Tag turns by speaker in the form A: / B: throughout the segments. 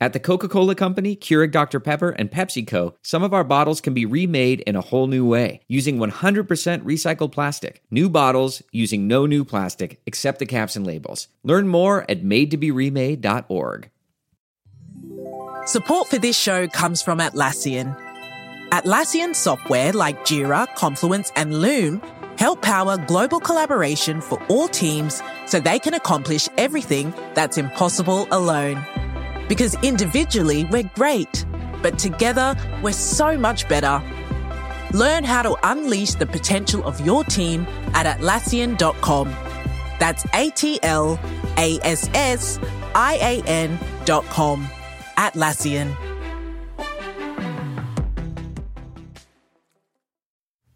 A: At the Coca Cola Company, Keurig Dr. Pepper, and PepsiCo, some of our bottles can be remade in a whole new way using 100% recycled plastic. New bottles using no new plastic except the caps and labels. Learn more at madetoberemade.org.
B: Support for this show comes from Atlassian. Atlassian software like Jira, Confluence, and Loom help power global collaboration for all teams so they can accomplish everything that's impossible alone. Because individually, we're great, but together, we're so much better. Learn how to unleash the potential of your team at Atlassian.com. That's A T L A S S I A N.com. Atlassian.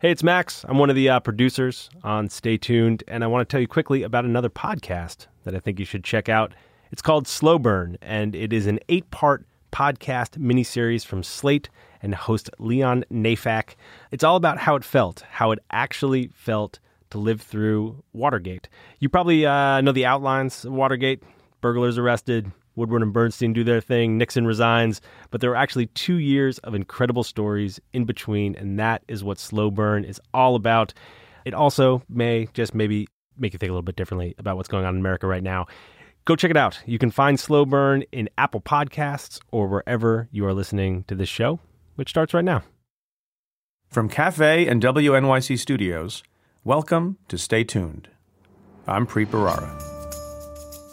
C: Hey, it's Max. I'm one of the uh, producers on Stay Tuned, and I want to tell you quickly about another podcast that I think you should check out. It's called Slow Burn, and it is an eight part podcast miniseries from Slate and host Leon Neyfakh. It's all about how it felt, how it actually felt to live through Watergate. You probably uh, know the outlines of Watergate burglars arrested, Woodward and Bernstein do their thing, Nixon resigns, but there were actually two years of incredible stories in between, and that is what Slow Burn is all about. It also may just maybe make you think a little bit differently about what's going on in America right now. Go check it out. You can find Slow Burn in Apple Podcasts or wherever you are listening to this show, which starts right now.
D: From Cafe and WNYC Studios, welcome to Stay Tuned. I'm Preet Bharara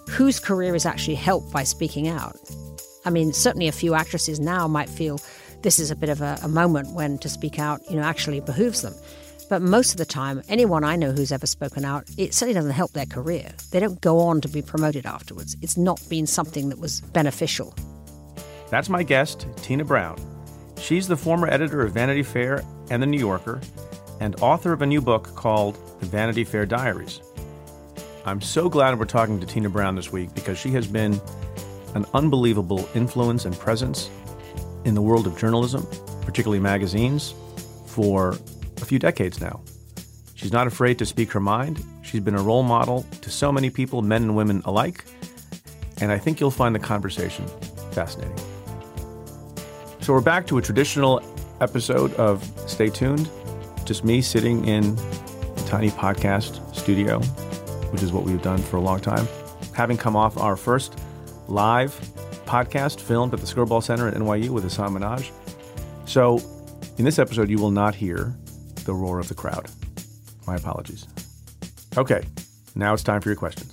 E: whose career is actually helped by speaking out. I mean, certainly a few actresses now might feel this is a bit of a, a, moment when to speak out, you know, actually behooves them. But most of the time, anyone I know who's ever spoken out, it certainly doesn't help their career. They don't go on to be promoted afterwards. It's not been something that was beneficial.
D: That's my guest, Tina Brown. She's the former editor of Vanity Fair and The New Yorker and author of a new book called The Vanity Fair Diaries. I'm so glad we're talking to Tina Brown this week because she has been an unbelievable influence and presence in the world of journalism, particularly magazines, for a few decades now. She's not afraid to speak her mind. She's been a role model to so many people, men and women alike. And I think you'll find the conversation fascinating. So we're back to a traditional episode of Stay Tuned. Just me sitting in a tiny podcast studio which is what we've done for a long time. Having come off our first live podcast filmed at the Skirball Center at NYU with Hasan Minhaj. So, in this episode, you will not hear the roar of the crowd. My apologies. Okay, now it's time for your questions.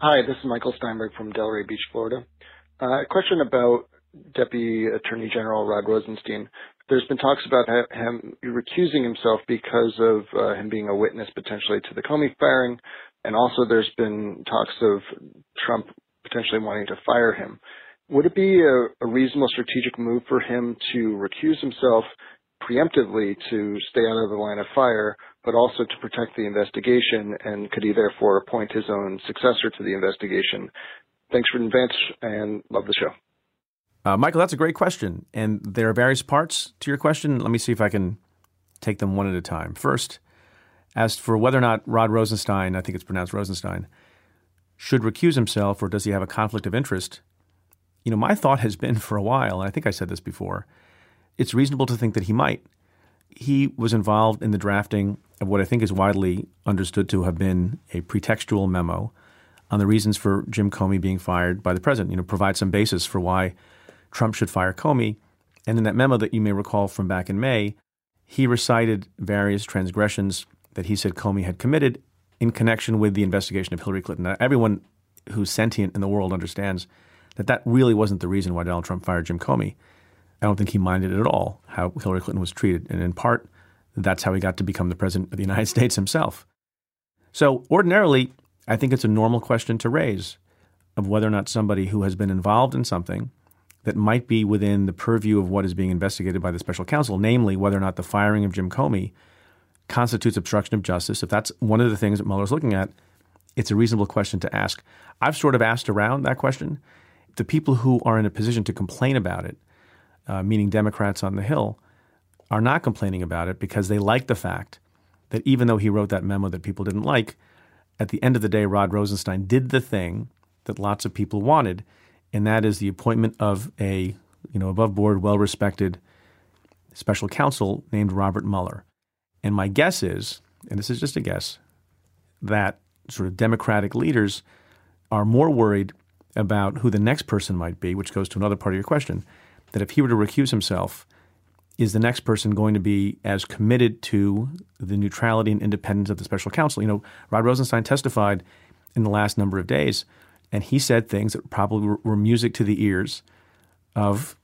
F: Hi, this is Michael Steinberg from Delray Beach, Florida. Uh, a question about Deputy Attorney General Rod Rosenstein there's been talks about him recusing himself because of uh, him being a witness potentially to the Comey firing, and also there's been talks of Trump potentially wanting to fire him. Would it be a, a reasonable strategic move for him to recuse himself preemptively to stay out of the line of fire, but also to protect the investigation? And could he therefore appoint his own successor to the investigation? Thanks for advance and love the show.
D: Uh, Michael, that's a great question. And there are various parts to your question. Let me see if I can take them one at a time. First, as for whether or not Rod Rosenstein, I think it's pronounced Rosenstein, should recuse himself or does he have a conflict of interest? You know, my thought has been for a while, and I think I said this before, it's reasonable to think that he might. He was involved in the drafting of what I think is widely understood to have been a pretextual memo on the reasons for Jim Comey being fired by the president, you know, provide some basis for why Trump should fire Comey. And in that memo that you may recall from back in May, he recited various transgressions that he said Comey had committed in connection with the investigation of Hillary Clinton. Now, everyone who's sentient in the world understands that that really wasn't the reason why Donald Trump fired Jim Comey. I don't think he minded at all how Hillary Clinton was treated. And in part, that's how he got to become the president of the United States himself. So, ordinarily, I think it's a normal question to raise of whether or not somebody who has been involved in something that might be within the purview of what is being investigated by the special counsel, namely whether or not the firing of Jim Comey constitutes obstruction of justice. If that's one of the things that Mueller's looking at, it's a reasonable question to ask. I've sort of asked around that question. The people who are in a position to complain about it, uh, meaning Democrats on the Hill, are not complaining about it because they like the fact that even though he wrote that memo that people didn't like, at the end of the day, Rod Rosenstein did the thing that lots of people wanted, and that is the appointment of a you know above board, well respected special counsel named Robert Mueller. And my guess is, and this is just a guess, that sort of Democratic leaders are more worried about who the next person might be, which goes to another part of your question, that if he were to recuse himself, is the next person going to be as committed to the neutrality and independence of the special counsel? You know, Rod Rosenstein testified in the last number of days, and he said things that probably were, music to the ears of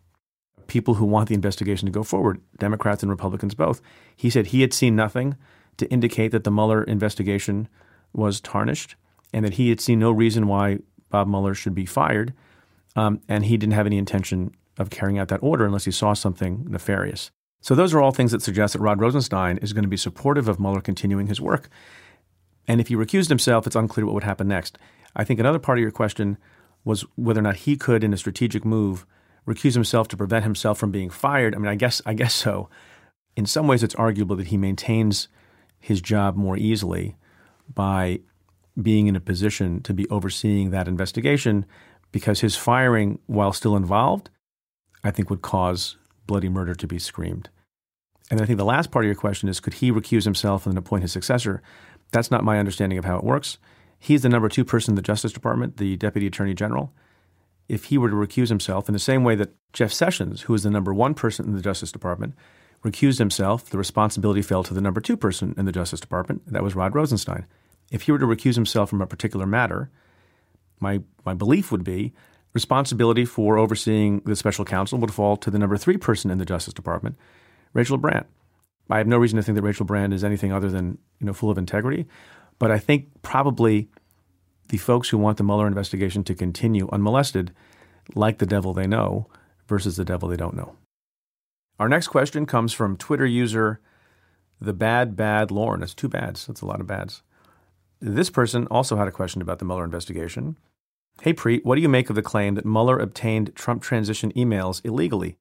D: people who want the investigation to go forward, Democrats and Republicans both. He said he had seen nothing to indicate that the Mueller investigation was tarnished and that he had seen no reason why Bob Mueller should be fired. Um, and he didn't have any intention of carrying out that order unless he saw something nefarious. So those are all things that suggest that Rod Rosenstein is going to be supportive of Mueller continuing his work. And if he recused himself, it's unclear what would happen next. I think another part of your question was whether or not he could, in a strategic move, recuse himself to prevent himself from being fired. I mean, I guess I guess so. In some ways, it's arguable that he maintains his job more easily by being in a position to be overseeing that investigation because his firing, while still involved, I think would cause bloody murder to be screamed. And I think the last part of your question is could he recuse himself and then appoint his successor? That's not my understanding of how it works. He's the number two person in the Justice Department, the Deputy Attorney General. If he were to recuse himself in the same way that Jeff Sessions, who is the number one person in the Justice Department, recused himself, the responsibility fell to the number two person in the Justice Department. That was Rod Rosenstein. If he were to recuse himself from a particular matter, my, my belief would be responsibility for overseeing the special counsel would fall to the number three person in the Justice Department, Rachel Brand. I have no reason to think that Rachel Brand is anything other than you know full of integrity, but I think probably the folks who want the Mueller investigation to continue unmolested like the devil they know versus the devil they don't know. Our next question comes from Twitter user the bad bad Lauren. That's two bads. That's a lot of bads. This person also had a question about the Mueller investigation. Hey, Preet, what do you make of the claim that Mueller obtained Trump transition emails illegally?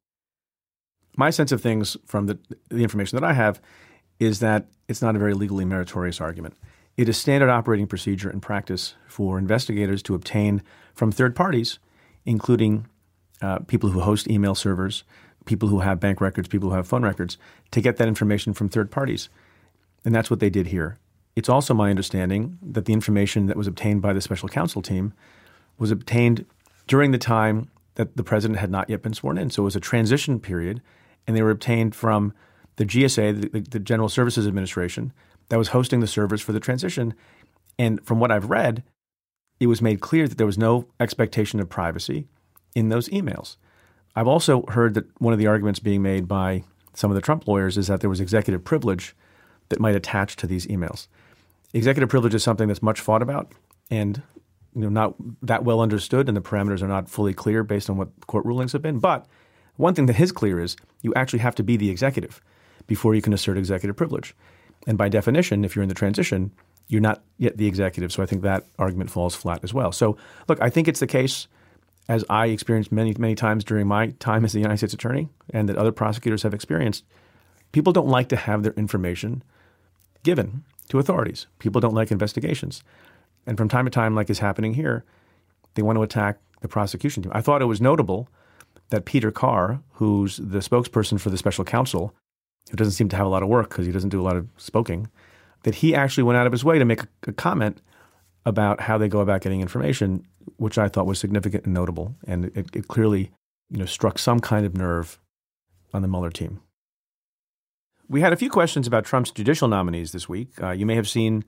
D: My sense of things from the, the information that I have is that it's not a very legally meritorious argument. It is standard operating procedure and practice for investigators to obtain from third parties, including uh, people who host email servers, people who have bank records, people who have phone records, to get that information from third parties. And that's what they did here. It's also my understanding that the information that was obtained by the special counsel team was obtained during the time that the president had not yet been sworn in. So it was a transition period, and they were obtained from the GSA, the, the General Services Administration, that was hosting the servers for the transition. And from what I've read, it was made clear that there was no expectation of privacy in those emails. I've also heard that one of the arguments being made by some of the Trump lawyers is that there was executive privilege that might attach to these emails. Executive privilege is something that's much fought about and you know not that well understood, and the parameters are not fully clear based on what court rulings have been. But one thing that is clear is you actually have to be the executive before you can assert executive privilege. And by definition, if you're in the transition, you're not yet the executive. So I think that argument falls flat as well. So look, I think it's the case as I experienced many, many times during my time as the United States attorney and that other prosecutors have experienced. People don't like to have their information given to authorities. People don't like investigations. And from time to time, like is happening here, they want to attack the prosecution team. I thought it was notable that Peter Carr, who's the spokesperson for the special counsel, who doesn't seem to have a lot of work because he doesn't do a lot of spoking, that he actually went out of his way to make a, a comment about how they go about getting information, which I thought was significant and notable, and it, it clearly, you know, struck some kind of nerve on the Mueller team. We had a few questions about Trump's judicial nominees this week. Uh, you may have seen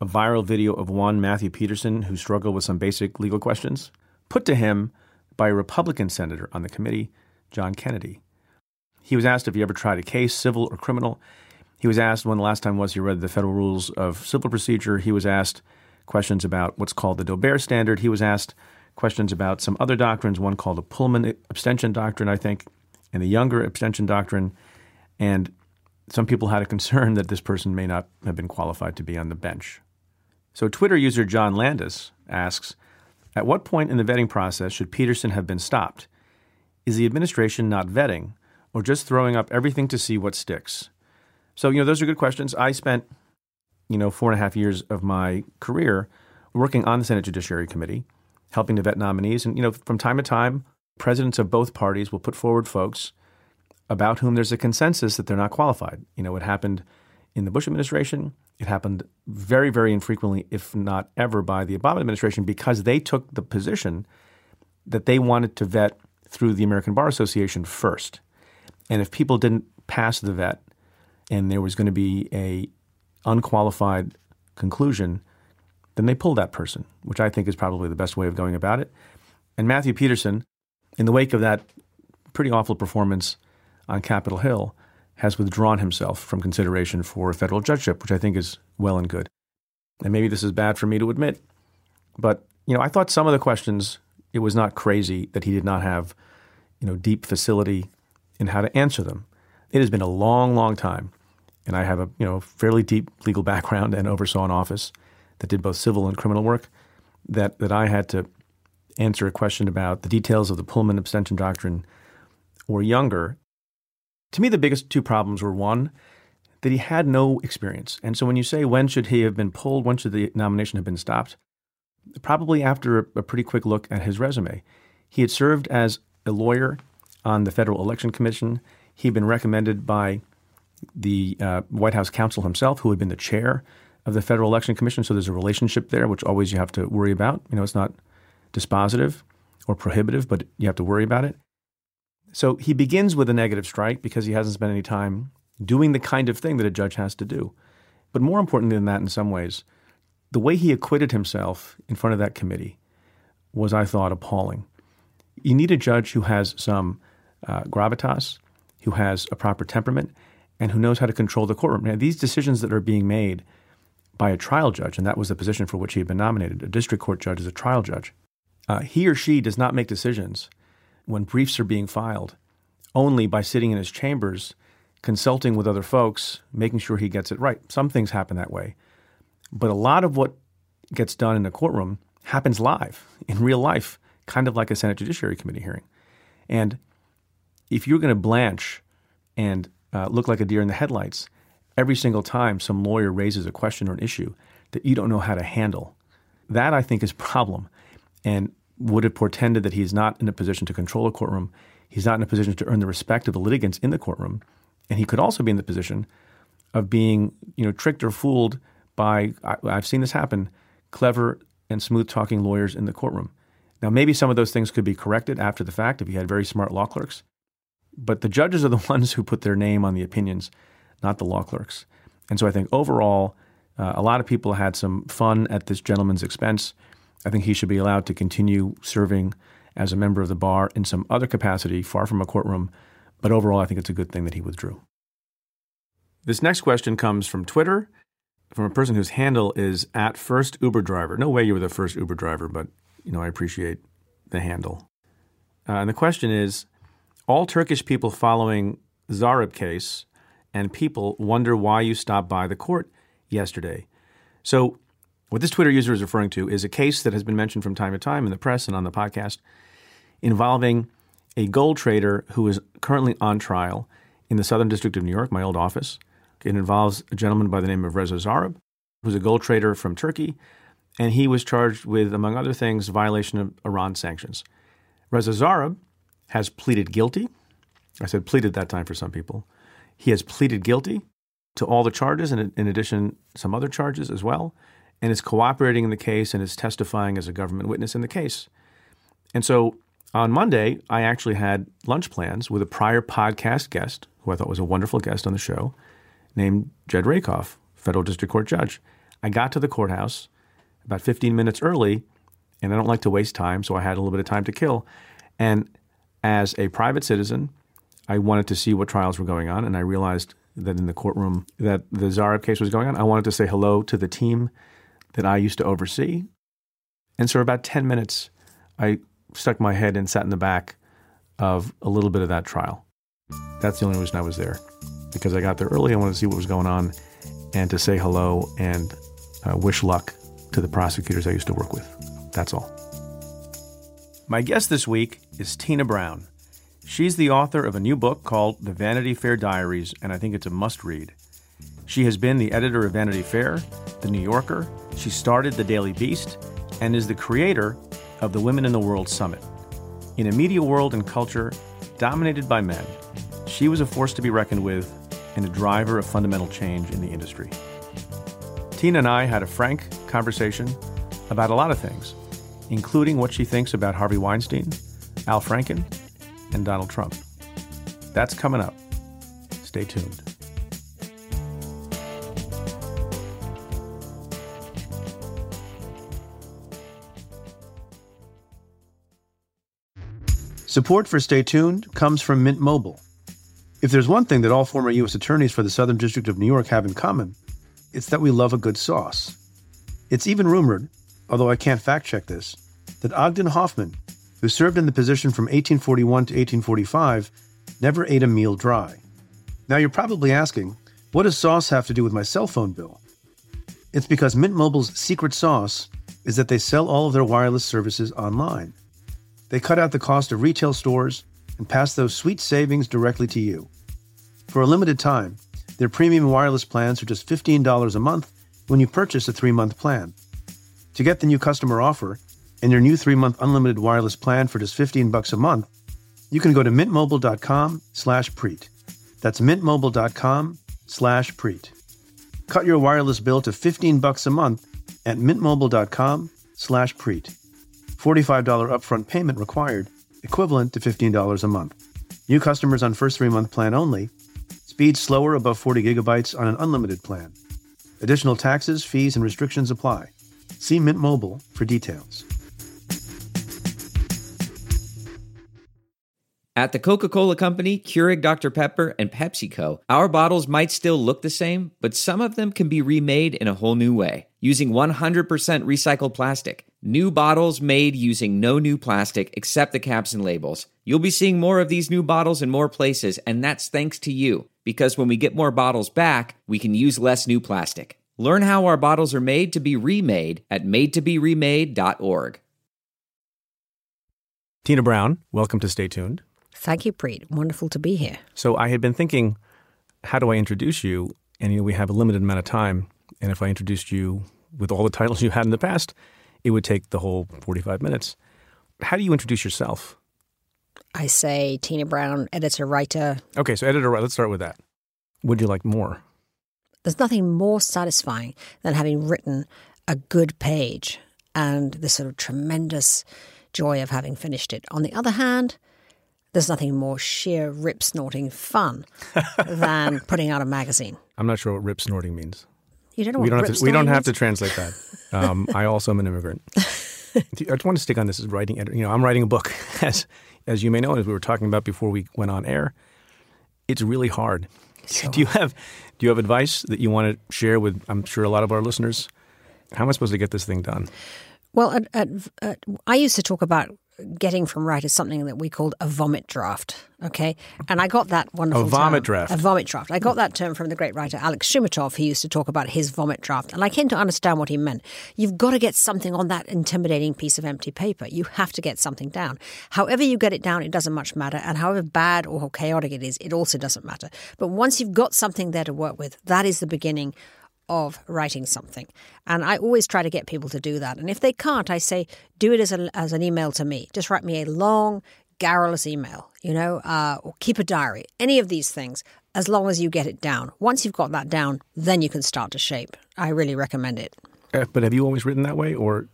D: a viral video of one Matthew Peterson who struggled with some basic legal questions put to him by a Republican senator on the committee, John Kennedy. He was asked if he ever tried a case, civil or criminal. He was asked when the last time was he read the federal rules of civil procedure. He was asked questions about what's called the Daubert standard. He was asked questions about some other doctrines, one called the Pullman abstention doctrine, I think, and the Younger abstention doctrine. And some people had a concern that this person may not have been qualified to be on the bench. So, Twitter user John Landis asks At what point in the vetting process should Peterson have been stopped? Is the administration not vetting or just throwing up everything to see what sticks? So, you know, those are good questions. I spent, you know, four and a half years of my career working on the Senate Judiciary Committee. helping to vet nominees. And, you know, from time to time, presidents of both parties will put forward folks about whom there's a consensus that they're not qualified. You know, it happened in the Bush administration. It happened very, very infrequently, if not ever, by the Obama administration because they took the position that they wanted to vet through the American Bar Association first. And if people didn't pass the vet and there was going to be a unqualified conclusion, then they pulled that person, which I think is probably the best way of going about it. And Matthew Peterson, in the wake of that pretty awful performance on Capitol Hill, has withdrawn himself from consideration for a federal judgeship, which I think is well and good. And maybe this is bad for me to admit, but you know, I thought some of the questions it was not crazy that he did not have, you know, deep facility in how to answer them. It has been a long, long time, and I have a you know fairly deep legal background and oversaw an office that did both civil and criminal work. That that I had to answer a question about the details of the Pullman abstention doctrine or younger. To me, the biggest two problems were one, that he had no experience. And so when you say when should he have been pulled, when should the nomination have been stopped, probably after a pretty quick look at his resume. He had served as a lawyer on the Federal Election Commission. He'd been recommended by the uh, White House counsel himself, who had been the chair of the Federal Election Commission. So there's a relationship there, which always you have to worry about. You know, it's not dispositive or prohibitive, but you have to worry about it. So he begins with a negative strike because he hasn't spent any time doing the kind of thing that a judge has to do. But more importantly than that, in some ways, the way he acquitted himself in front of that committee was, I thought, appalling. You need a judge who has some uh, gravitas, who has a proper temperament, and who knows how to control the courtroom. Now, these decisions that are being made by a trial judge, and that was the position for which he had been nominated, a district court judge is a trial judge. Uh, he or she does not make decisions when briefs are being filed only by sitting in his chambers, consulting with other folks, making sure he gets it right. Some things happen that way. But a lot of what gets done in the courtroom happens live in real life, kind of like a Senate Judiciary Committee hearing. And if you're going to blanch and uh, look like a deer in the headlights every single time some lawyer raises a question or an issue that you don't know how to handle, that I think is a problem and would have portended that he's not in a position to control a courtroom. He's not in a position to earn the respect of the litigants in the courtroom. And he could also be in the position of being, you know, tricked or fooled by, I, I've seen this happen, clever and smooth talking lawyers in the courtroom. Now, maybe some of those things could be corrected after the fact if you had very smart law clerks, but the judges are the ones who put their name on the opinions, not the law clerks. And so I think overall, uh, a lot of people had some fun at this gentleman's expense. I think he should be allowed to continue serving as a member of the bar in some other capacity, far from a courtroom. But overall, I think it's a good thing that he withdrew. This next question comes from Twitter from a person whose handle is at first Uber driver. No way you were the first Uber driver, but you know I appreciate the handle. Uh, and the question is: All Turkish people following Zarrab case and people wonder why you stopped by the court yesterday. So, what this Twitter user is referring to is a case that has been mentioned from time to time in the press and on the podcast involving a gold trader who is currently on trial in the Southern District of New York, my old office. It involves a gentleman by the name of Reza Zarrab, who's a gold trader from Turkey, and he was charged with, among other things, violation of Iran sanctions. Reza Zarrab has pleaded guilty. I said pleaded that time for some people. He has pleaded guilty to all the charges, and in addition, some other charges as well, and is cooperating in the case and is testifying as a government witness in the case. And so on Monday, I actually had lunch plans with a prior podcast guest, who I thought was a wonderful guest on the show, named Jed Rakoff, federal district court judge. I got to the courthouse about 15 minutes early, and I don't like to waste time, so I had a little bit of time to kill. And as a private citizen, I wanted to see what trials were going on, and I realized that in the courtroom that the Zarrab case was going on, I wanted to say hello to the team that I used to oversee. And so, for about 10 minutes, I stuck my head and sat in the back of a little bit of that trial. That's the only reason I was there because I got there early. I wanted to see what was going on and to say hello and uh, wish luck to the prosecutors I used to work with. That's all. My guest this week is Tina Brown. She's the author of a new book called The Vanity Fair Diaries, and I think it's a must read. She has been the editor of Vanity Fair, The New Yorker, she started The Daily Beast, and is the creator of the Women in the World Summit. In a media world and culture dominated by men, she was a force to be reckoned with and a driver of fundamental change in the industry. Tina and I had a frank conversation about a lot of things, including what she thinks about Harvey Weinstein, Al Franken, and Donald Trump. That's coming up. Stay tuned. Support for Stay Tuned comes from Mint Mobile. If there's one thing that all former U.S. attorneys for the Southern District of New York have in common, it's that we love a good sauce. It's even rumored, although I can't fact check this, that Ogden Hoffman, who served in the position from 1841 to 1845, never ate a meal dry. Now you're probably asking, what does sauce have to do with my cell phone bill? It's because Mint Mobile's secret sauce is that they sell all of their wireless services online. They cut out the cost of retail stores and pass those sweet savings directly to you. For a limited time, their premium wireless plans are just $15 a month when you purchase a three month plan. To get the new customer offer and your new three month unlimited wireless plan for just 15 bucks a month, you can go to mintmobile.com slash preet. That's mintmobile.com slash preet. Cut your wireless bill to 15 bucks a month at mintmobile.com slash preet. $45 upfront payment required, equivalent to $15 a month. New customers on first three month plan only. Speed slower above 40 gigabytes on an unlimited plan. Additional taxes, fees, and restrictions apply. See Mint Mobile for details.
A: At the Coca Cola Company, Keurig Dr. Pepper, and PepsiCo, our bottles might still look the same, but some of them can be remade in a whole new way using 100% recycled plastic. New bottles made using no new plastic except the caps and labels. You'll be seeing more of these new bottles in more places, and that's thanks to you, because when we get more bottles back, we can use less new plastic. Learn how our bottles are made to be remade at madetoberemade.org.
D: Tina Brown, welcome to Stay Tuned.
E: Thank you, Preet. Wonderful to be here.
D: So I had been thinking, how do I introduce you? And you know, we have a limited amount of time. And if I introduced you with all the titles you had in the past, it would take the whole 45 minutes. How do you introduce yourself?
E: I say Tina Brown, editor, writer.
D: Okay, so editor, writer. let's start with that. Would you like more?
E: There's nothing more satisfying than having written a good page and the sort of tremendous joy of having finished it. On the other hand, there's nothing more sheer rip snorting fun than putting out a magazine.
D: I'm not sure what rip snorting means.
E: You don't
D: we don't have to, we don't have to translate that. Um, I also am an immigrant. I just want to stick on this as writing. edi- You know, I'm writing a book, as as you may know, as we were talking about before we went on air. It's really hard. do you have do you have advice that you want to share with? I'm sure a lot of our listeners. How am I supposed to get this thing done?
E: Well, at, at, at, I used to talk about getting from right is something that we called a vomit draft. Okay, and I got that wonderful
D: A vomit
E: term,
D: draft.
E: A vomit draft. I got that term from the great writer Alex Shoumatoff, who used to talk about his vomit draft, and I came to understand what he meant. You've got to get something on that intimidating piece of empty paper. You have to get something down. However you get it down, it doesn't much matter, and however bad or chaotic it is, it also doesn't matter. But once you've got something there to work with, that is the beginning of writing something. And I always try to get people to do that. And if they can't, I say, do it as, a, as an email to me. Just write me a long, garrulous email, you know, uh, or keep a diary, any of these things, as long as you get it down. Once you've got that down, then you can start to shape. I really recommend it.
D: Uh, but have you always written that way, or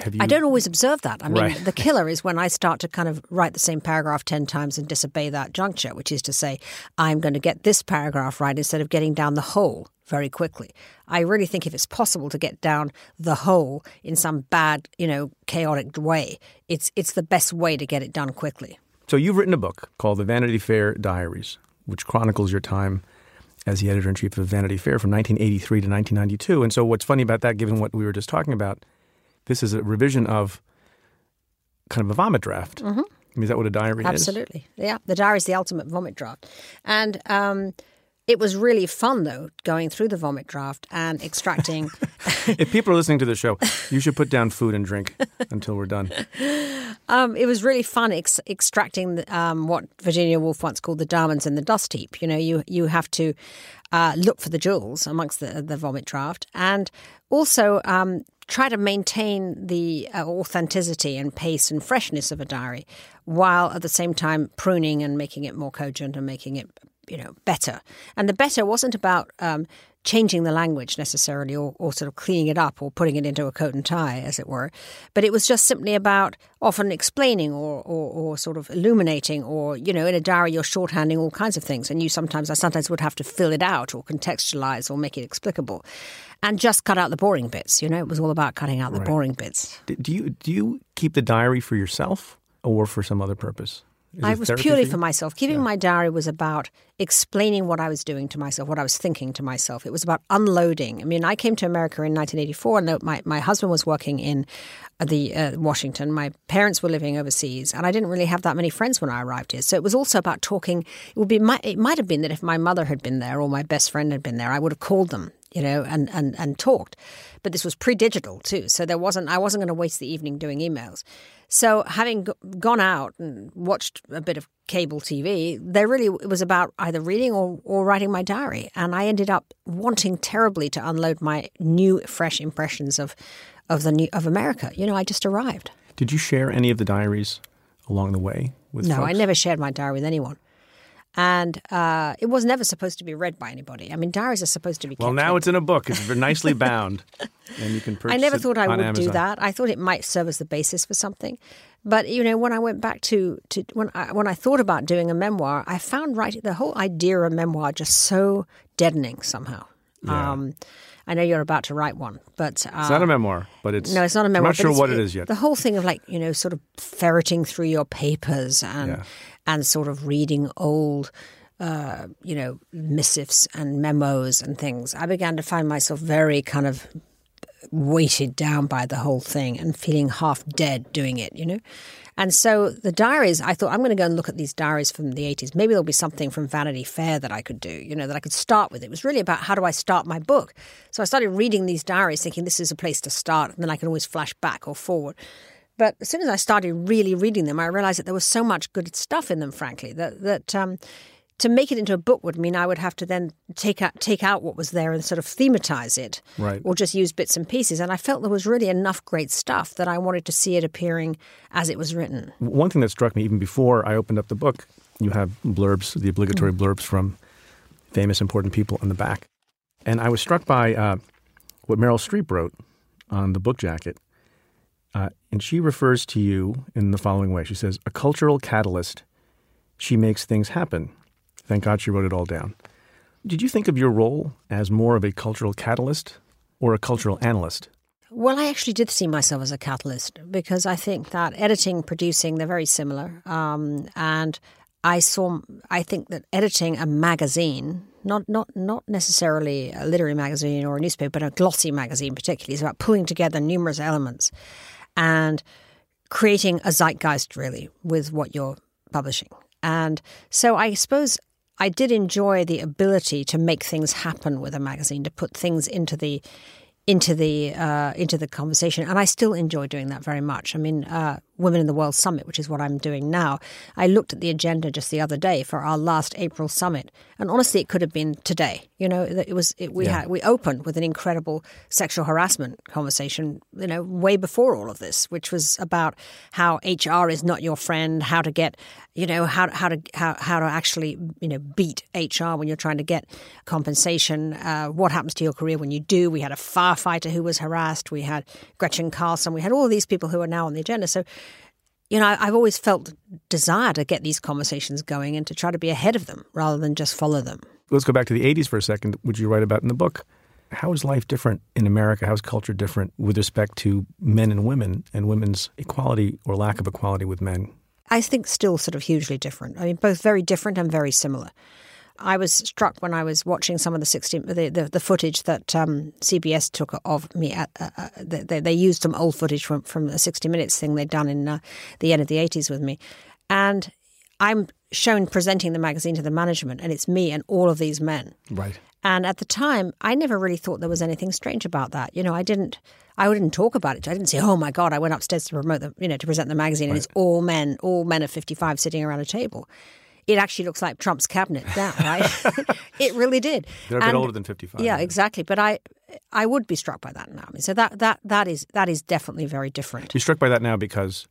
D: have you?
E: I don't always observe that. I mean,
D: Right.
E: the killer is when I start to kind of write the same paragraph 10 times and disobey that juncture, which is to say, I'm going to get this paragraph right instead of getting down the whole very quickly. I really think if it's possible to get down the whole in some bad, you know, chaotic way, it's it's the best way to get it done quickly.
D: So you've written a book called The Vanity Fair Diaries, which chronicles your time as the editor in chief of Vanity Fair from 1983 to 1992. And so what's funny about that, given what we were just talking about, this is a revision of kind of a vomit draft. Mm-hmm. I mean, is that what a diary is?
E: Absolutely. Yeah. The diary is the ultimate vomit draft. And um, it was really fun, though, going through the vomit draft and extracting.
D: If people are listening to the show, you should put down food and drink until we're done.
E: Um, it was really fun ex- extracting the, um, what Virginia Woolf once called the diamonds in the dust heap. You know, you you have to uh, look for the jewels amongst the, the vomit draft, and also um, try to maintain the uh, authenticity and pace and freshness of a diary while at the same time pruning and making it more cogent and making it you know better and the better wasn't about um, changing the language necessarily or, or sort of cleaning it up or putting it into a coat and tie, as it were. But it was just simply about often explaining or, or, or, sort of illuminating or, you know, in a diary you're shorthanding all kinds of things. And you sometimes, I sometimes would have to fill it out or contextualize or make it explicable. And just cut out the boring bits, you know, it was all about cutting out the boring bits.
D: Do you, do you keep the diary for yourself or for some other purpose?
E: I was purely for, myself. Keeping yeah. my diary was about explaining what I was doing to myself, what I was thinking to myself. It was about unloading. I mean, I came to America in 1984, and my, my husband was working in the uh, Washington. My parents were living overseas, and I didn't really have that many friends when I arrived here. So it was also about talking. It would be. It might have been that if my mother had been there or my best friend had been there, I would have called them you know, and, and, and talked. But this was pre-digital too, so there wasn't. I wasn't going to waste the evening doing emails. So having gone out and watched a bit of cable TV, there really it was about either reading or, or writing my diary, and I ended up wanting terribly to unload my new, fresh impressions of of the new of America. You know, I just arrived.
D: Did you share any of the diaries along the way with?
E: No,
D: folks?
E: I never shared my diary with anyone and uh, it was never supposed to be read by anybody. I mean, diaries are supposed to be.
D: Well, now it's in a book. It's nicely bound, and you can purchase.
E: I never thought I would
D: Amazon.
E: do that. I thought it might serve as the basis for something, but you know, when I went back to, to when I when I thought about doing a memoir, I found writing the whole idea of memoir just so deadening somehow. Yeah. Um, I know you're about to write one, but
D: uh, it's not a memoir. But it's
E: no, it's not a memoir.
D: I'm not sure what it is yet.
E: The whole thing of like you know, sort of ferreting through your papers and yeah. and sort of reading old uh, you know, missives and memos and things, I began to find myself very kind of weighted down by the whole thing and feeling half dead doing it, you know? And so the diaries, I thought, I'm going to go and look at these diaries from the 80s. Maybe there'll be something from Vanity Fair that I could do, you know, that I could start with. It was really about how do I start my book. So I started reading these diaries thinking this is a place to start, and then I can always flash back or forward. But as soon as I started really reading them, I realized that there was so much good stuff in them, frankly, that, that um, to make it into a book would mean I would have to then take out take out what was there and sort of thematize it,
D: right.
E: or just use bits and pieces. And I felt there was really enough great stuff that I wanted to see it appearing as it was written.
D: One thing that struck me even before I opened up the book, you have blurbs, the obligatory mm. blurbs from famous important people in the back, and I was struck by uh, what Meryl Streep wrote on the book jacket. Uh, and she refers to you in the following way. She says, "A cultural catalyst. She makes things happen." Thank God she wrote it all down. Did you think of your role as more of a cultural catalyst or a cultural analyst?
E: Well, I actually did see myself as a catalyst because I think that editing, producing, they're very similar. Um, and I saw, I think that editing a magazine, not, not, not necessarily a literary magazine or a newspaper, but a glossy magazine particularly, is about pulling together numerous elements and creating a zeitgeist really with what you're publishing. And so I suppose I did enjoy the ability to make things happen with a magazine, to put things into the into the uh, into the conversation, and I still enjoy doing that very much. I mean, uh, Women in the World Summit, which is what I'm doing now. I looked at the agenda just the other day for our last April summit, and honestly, it could have been today. You know, it was it, we yeah. had we opened with an incredible sexual harassment conversation. You know, way before all of this, which was about how HR is not your friend, how to get, you know, how how to how how to actually you know beat HR when you're trying to get compensation. Uh, what happens to your career when you do? We had a firefighter who was harassed. We had Gretchen Carlson. We had all of these people who are now on the agenda. So you know, I've always felt desire to get these conversations going and to try to be ahead of them rather than just follow them.
D: Let's go back to the 80s for a second, which you write about in the book. How is life different in America? How is culture different with respect to men and women and women's equality or lack of equality with men?
E: I think still sort of hugely different. I mean, both very different and very similar. I was struck when I was watching some of the 60, the, the, the footage that um, CBS took of me. At, uh, uh they, they, used some old footage from, from the 60 Minutes thing they'd done in uh, the end of the 80s with me. And I'm shown presenting the magazine to the management, and it's me and all of these men.
D: Right.
E: And at the time, I never really thought there was anything strange about that. You know, I didn't, I didn't talk about it. I didn't say, "Oh my God!" I went upstairs to promote the, you know, to present the magazine, right. and it's all men, all men of fifty-five sitting around a table it actually looks like Trump's cabinet now, right? it really did.
D: They're a bit older than 55.
E: Yeah, exactly. But I, I would be struck by that now. I mean, so that that that is that is definitely very different.
D: You're struck by that now because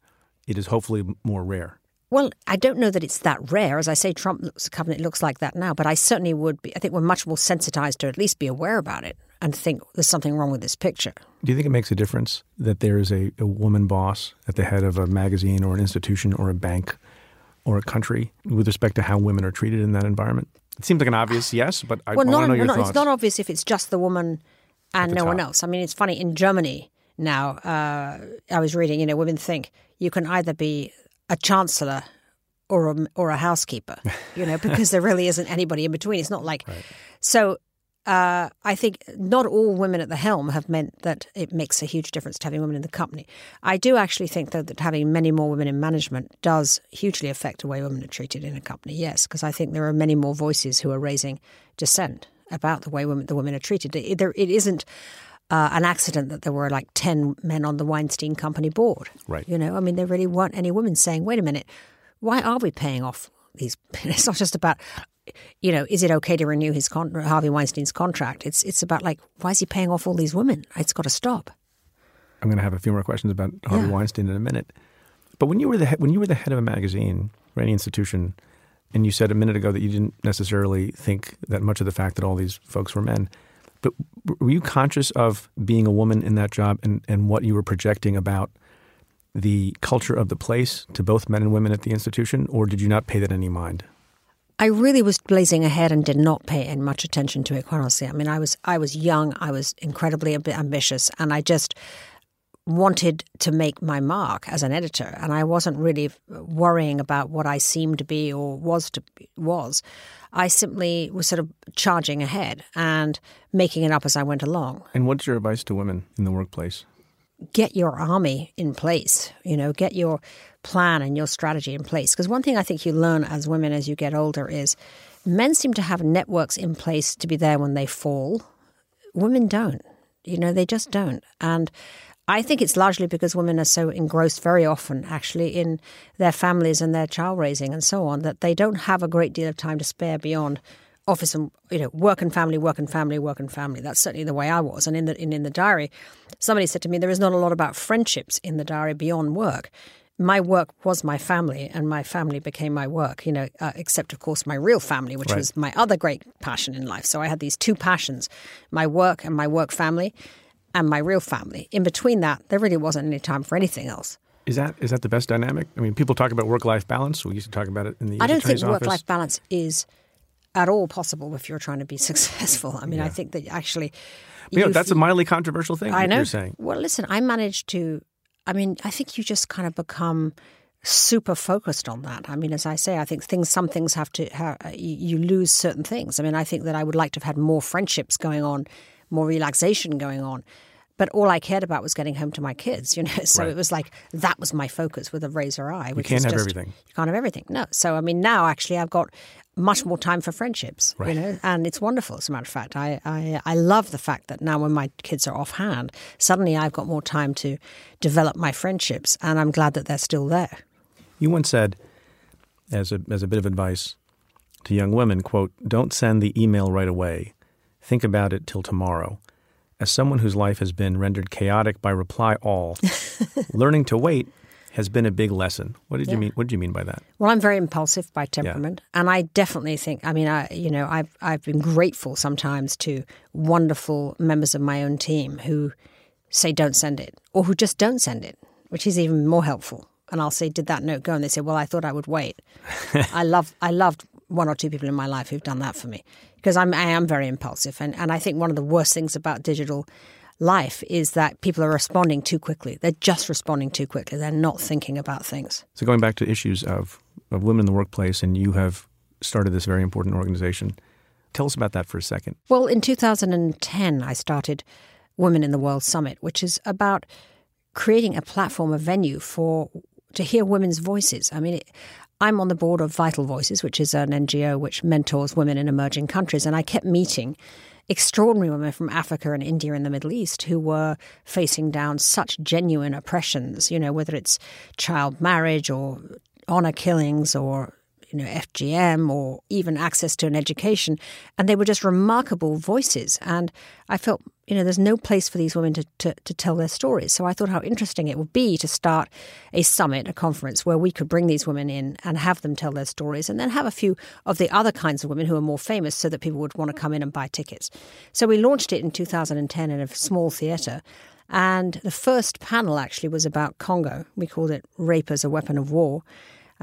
D: it is hopefully more rare.
E: Well, I don't know that it's that rare. As I say, Trump's cabinet looks like that now, but I certainly would be. I think we're much more sensitized to at least be aware about it and think there's something wrong with this picture.
D: Do you think it makes a difference that there is a, a woman boss at the head of a magazine or an institution or a bank or a country with respect to how women are treated in that environment? It seems like an obvious yes, but I,
E: well,
D: I want to know your
E: no,
D: thoughts.
E: It's not obvious if it's just the woman and
D: the
E: no one else. I mean, it's funny in Germany now. Uh, I was reading, you know, women think you can either be a chancellor or a, or a housekeeper, you know, because there really isn't anybody in between. It's not like so. Uh, I think not all women at the helm have meant that it makes a huge difference to having women in the company. I do actually think, though, that having many more women in management does hugely affect the way women are treated in a company. Yes, because I think there are many more voices who are raising dissent about the way women, the women are treated. It, there, it isn't uh, an accident that there were like 10 men on the Weinstein Company board.
D: Right.
E: You know, I mean, there really weren't any women saying, wait a minute, why are we paying off these? It's not just about, you know, is it okay to renew his con- Harvey Weinstein's contract? It's it's about like, why is he paying off all these women? It's got to stop.
D: I'm going to have a few more questions about Harvey
E: Yeah.
D: Weinstein in a minute. But when you were the he- when you were the head of a magazine or any institution, and you said a minute ago that you didn't necessarily think that much of the fact that all these folks were men, but were you conscious of being a woman in that job and, and what you were projecting about the culture of the place to both men and women at the institution, or did you not pay that any mind?
E: I really was blazing ahead and did not pay much attention to it. Quite honestly, I mean, I was I was young, I was incredibly amb- ambitious, and I just wanted to make my mark as an editor, and I wasn't really worrying about what I seemed to be or was to be, was. I simply was sort of charging ahead and making it up as I went along.
D: And what's your advice to women in the workplace?
E: Get your army in place, you know, get your plan and your strategy in place. Because one thing I think you learn as women as you get older is men seem to have networks in place to be there when they fall. Women don't. You know, they just don't. And I think it's largely because women are so engrossed very often, actually, in their families and their child raising and so on, that they don't have a great deal of time to spare beyond office and you know work and family, work and family, work and family. That's certainly the way I was. And in the in, in the diary, somebody said to me, there is not a lot about friendships in the diary beyond work. My work was my family, and my family became my work. You know, uh, except of course my real family, which
D: Right.
E: was my other great passion in life. So I had these two passions: my work and my work family, and my real family. In between that, there really wasn't any time for anything else.
D: Is that is that the best dynamic? I mean, people talk about work life balance. We used to talk about it in the
E: I don't think work life balance is at all possible if you're trying to be successful. I mean, I think that actually.
D: You know, that's a mildly controversial thing.
E: I know.
D: You're saying.
E: Well, listen, I managed to. I mean, I think you just kind of become super focused on that. I mean, as I say, I think things. Some things have to. Ha, uh, you you lose certain things. I mean, I think that I would like to have had more friendships going on, more relaxation going on. But all I cared about was getting home to my kids, you know. So
D: Right.
E: it was like that was my focus with a razor eye. Which
D: can't
E: is
D: have
E: just,
D: everything.
E: You can't have everything. No. So I mean, now actually, I've got much more time for friendships.
D: Right.
E: You know, and it's wonderful. As a matter of fact, I, I I love the fact that now when my kids are offhand, suddenly I've got more time to develop my friendships, and I'm glad that they're still there.
D: You once said, as a as a bit of advice to young women, quote, "Don't send the email right away. Think about it till tomorrow." As someone whose life has been rendered chaotic by reply all, learning to wait has been a big lesson. What did you mean? What did you mean by that?
E: Well, I'm very impulsive by temperament, and I definitely think. I mean, I you know, I've I've been grateful sometimes to wonderful members of my own team who say don't send it, or who just don't send it, which is even more helpful. And I'll say, did that note go? And they say, well, I thought I would wait. I love I loved one or two people in my life who've done that for me because I'm I am very impulsive, and and I think one of the worst things about digital life is that people are responding too quickly. They're just responding too quickly. They're not thinking about things.
D: So going back to issues of, of women in the workplace, and you have started this very important organization. Tell us about that for a second.
E: Well, in 2010, I started Women in the World Summit, which is about creating a platform, a venue for to hear women's voices. I mean, it, I'm on the board of Vital Voices, which is an NGO which mentors women in emerging countries, and I kept meeting extraordinary women from Africa and India and the Middle East who were facing down such genuine oppressions. You know, whether it's child marriage or honor killings or you know, FGM or even access to an education. And they were just remarkable voices. And I felt, you know, there's no place for these women to, to, to tell their stories. So I thought how interesting it would be to start a summit, a conference where we could bring these women in and have them tell their stories and then have a few of the other kinds of women who are more famous so that people would want to come in and buy tickets. So we launched it in 2010 in a small theatre. And the first panel actually was about Congo. We called it Rape as a Weapon of War.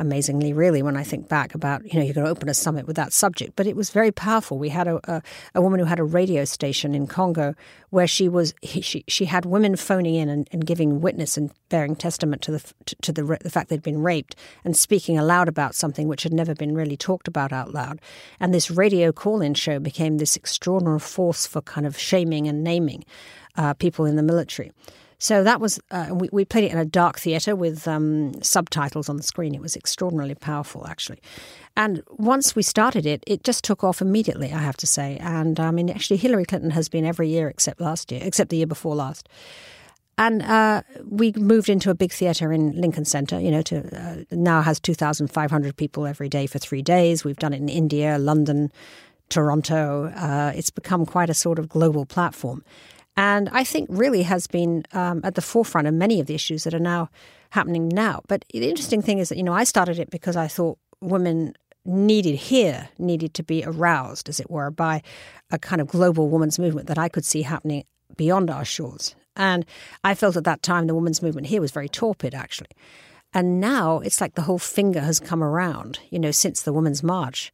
E: Amazingly, really, when I think back about, you know, you're going to open a summit with that subject. But it was very powerful. We had a, a, a woman who had a radio station in Congo where she was, she, she had women phoning in and, and giving witness and bearing testament to the, to, to the, the fact they'd been raped and speaking aloud about something which had never been really talked about out loud. And this radio call in show became this extraordinary force for kind of shaming and naming uh, people in the military. So that was, uh, we, we, played it in a dark theatre with um, subtitles on the screen. It was extraordinarily powerful, actually. And once we started it, it just took off immediately, I have to say. And I mean, actually, Hillary Clinton has been every year except last year, except the year before last. And uh, we moved into a big theatre in Lincoln Center. You know, to uh, now has two thousand five hundred people every day for three days. We've done it in India, London, Toronto. Uh, it's become quite a sort of global platform and I think really has been um, at the forefront of many of the issues that are now happening now. But the interesting thing is that, you know, I started it because I thought women needed here, needed to be aroused, as it were, by a kind of global women's movement that I could see happening beyond our shores. And I felt at that time the women's movement here was very torpid, actually. And now it's like the whole finger has come around, you know, since the Women's March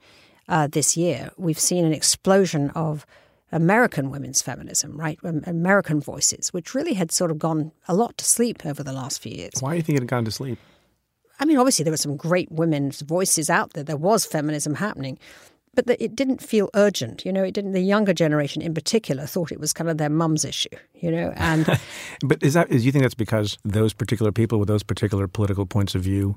E: uh, this year. We've seen an explosion of American women's feminism, right? American voices, which really had sort of gone a lot to sleep over the last few years.
D: Why do you think it had gone to sleep?
E: I mean, obviously, there were some great women's voices out there. There was feminism happening, but it didn't feel urgent. You know, it didn't. The younger generation, in particular, thought it was kind of their mum's issue. You know, and
D: but is that? Is you think that's because those particular people with those particular political points of view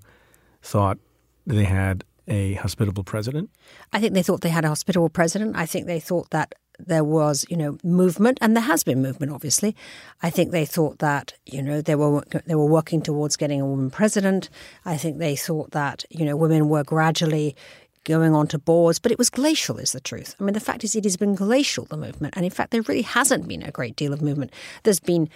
D: thought they had a hospitable president?
E: I think they thought they had a hospitable president. I think they thought that there was, you know, movement, and there has been movement. Obviously, I think they thought that, you know, they were they were working towards getting a woman president. I think they thought that, you know, women were gradually going onto boards, but it was glacial, is the truth. I mean, the fact is, it has been glacial the movement, and in fact, there really hasn't been a great deal of movement. There's been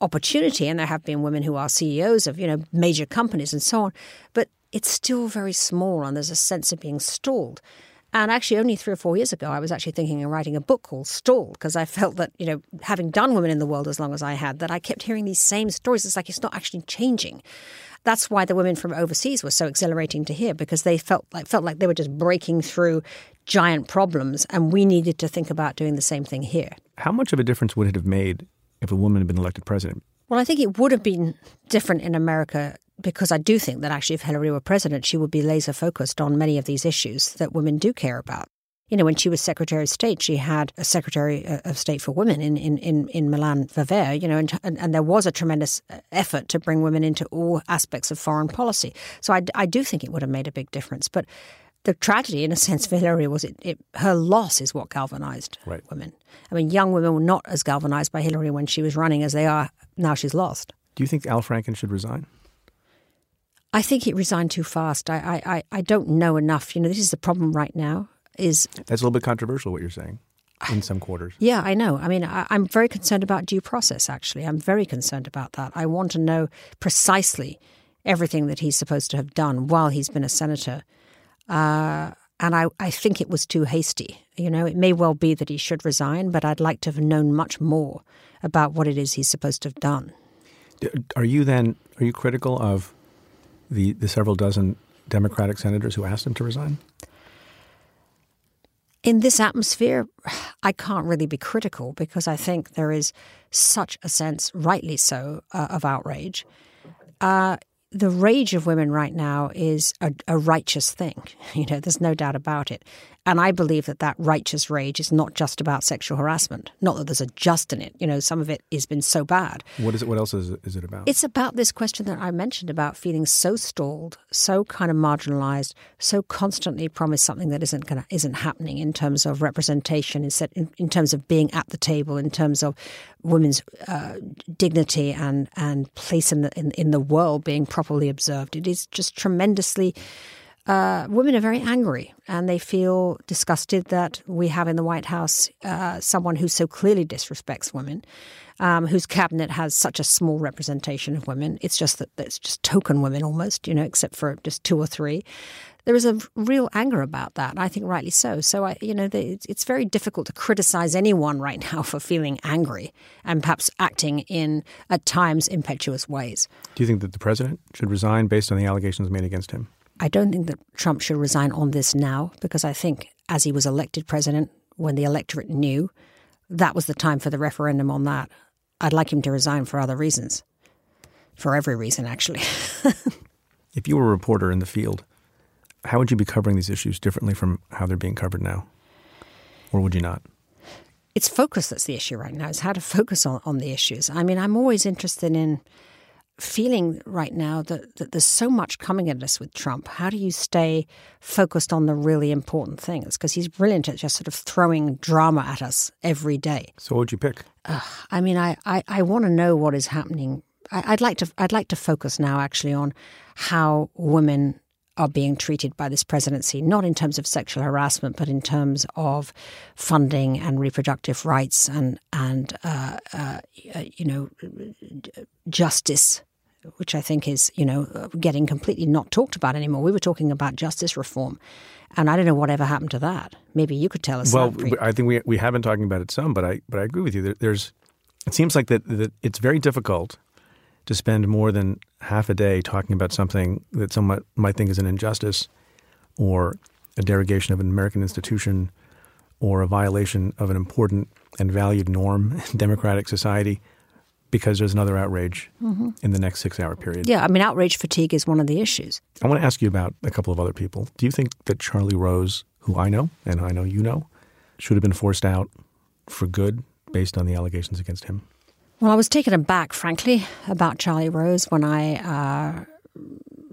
E: opportunity, and there have been women who are CEOs of, you know, major companies and so on, but it's still very small, and there's a sense of being stalled. And actually, only three or four years ago, I was actually thinking of writing a book called Stalled because I felt that, you know, having done Women in the World as long as I had, that I kept hearing these same stories. It's like it's not actually changing. That's why the women from overseas were so exhilarating to hear because they felt like felt like they were just breaking through giant problems, and we needed to think about doing the same thing here.
D: How much of a difference would it have made if a woman had been elected president?
E: Well, I think it would have been different in America because I do think that actually, if Hillary were president, she would be laser focused on many of these issues that women do care about. You know, when she was Secretary of State, she had a Secretary uh, of State for Women in, in, in, in Melanne Verveer, you know, and, and, and, there was a tremendous uh, effort to bring women into all aspects of foreign policy. So I, I do think it would have made a big difference. But the tragedy, in a sense, for Hillary was it, it her loss is what galvanized
D: right.
E: women. I mean, young women were not as galvanized by Hillary when she was running as they are now she's lost.
D: Do you think Al Franken should resign?
E: I think he resigned too fast. I, I, I don't know enough. You know, this is the problem right now. Is
D: that's a little bit controversial what you're saying in some quarters.
E: Yeah, I know. I mean, I, am very concerned about due process. Actually, I'm very concerned about that. I want to know precisely everything that he's supposed to have done while he's been a senator. Uh, and I, I think it was too hasty. You know, it may well be that he should resign, but I'd like to have known much more about what it is he's supposed to have done.
D: Are you then? Are you critical of the, the several dozen Democratic senators who asked him to resign?
E: In this atmosphere, I can't really be critical because I think there is such a sense, rightly so, uh, of outrage. Uh, the rage of women right now is a, a, righteous thing. You know, there's no doubt about it. And I believe that that righteous rage is not just about sexual harassment. Not that there's a just in it. You know, some of it has been so bad.
D: What is it? What else is it, is it about?
E: It's about this question that I mentioned about feeling so stalled, so kind of marginalized, so constantly promised something that isn't gonna isn't happening in terms of representation, in, in terms of being at the table, in terms of women's uh, dignity and and place in the in, in the world being properly observed. It is just tremendously uh, women are very angry and they feel disgusted that we have in the White House uh, someone who so clearly disrespects women, um, whose cabinet has such a small representation of women. It's just that it's just token women almost, you know, except for just two or three. There is a real anger about that, I think rightly so. So, I, you know, it's very difficult to criticize anyone right now for feeling angry and perhaps acting in, at times, impetuous ways.
D: Do you think that the president should resign based on the allegations made against him?
E: I don't think that Trump should resign on this now because I think as he was elected president, when the electorate knew, that was the time for the referendum on that. I'd like him to resign for other reasons. For every reason, actually.
D: if you were a reporter in the field, how would you be covering these issues differently from how they're being covered now? Or would you not?
E: It's focus that's the issue right now, is how to focus on, on the issues. I mean, I'm always interested in feeling right now that, that there's so much coming at us with Trump. How do you stay focused on the really important things? Because he's brilliant at just sort of throwing drama at us every day.
D: So, what would you pick?
E: Uh, I mean, I, I, I want to know what is happening. I, I'd like to I'd like to focus now actually on how women are being treated by this presidency, not in terms of sexual harassment, but in terms of funding and reproductive rights and and uh, uh, you know justice, which I think is you know getting completely not talked about anymore. We were talking about justice reform, and I don't know whatever happened to that. Maybe you could tell us.
D: Well,
E: that,
D: I think we we have been talking about it some, but I but I agree with you. There's it seems like that, that it's very difficult to spend more than half a day talking about something that someone might think is an injustice or a derogation of an American institution or a violation of an important and valued norm in democratic society because there's another outrage mm-hmm. in the next six hour period.
E: Yeah, I mean, outrage fatigue is one of the issues.
D: I want to ask you about a couple of other people. Do you think that Charlie Rose, who I know and I know you know, should have been forced out for good based on the allegations against him?
E: Well, I was taken aback, frankly, about Charlie Rose when I uh,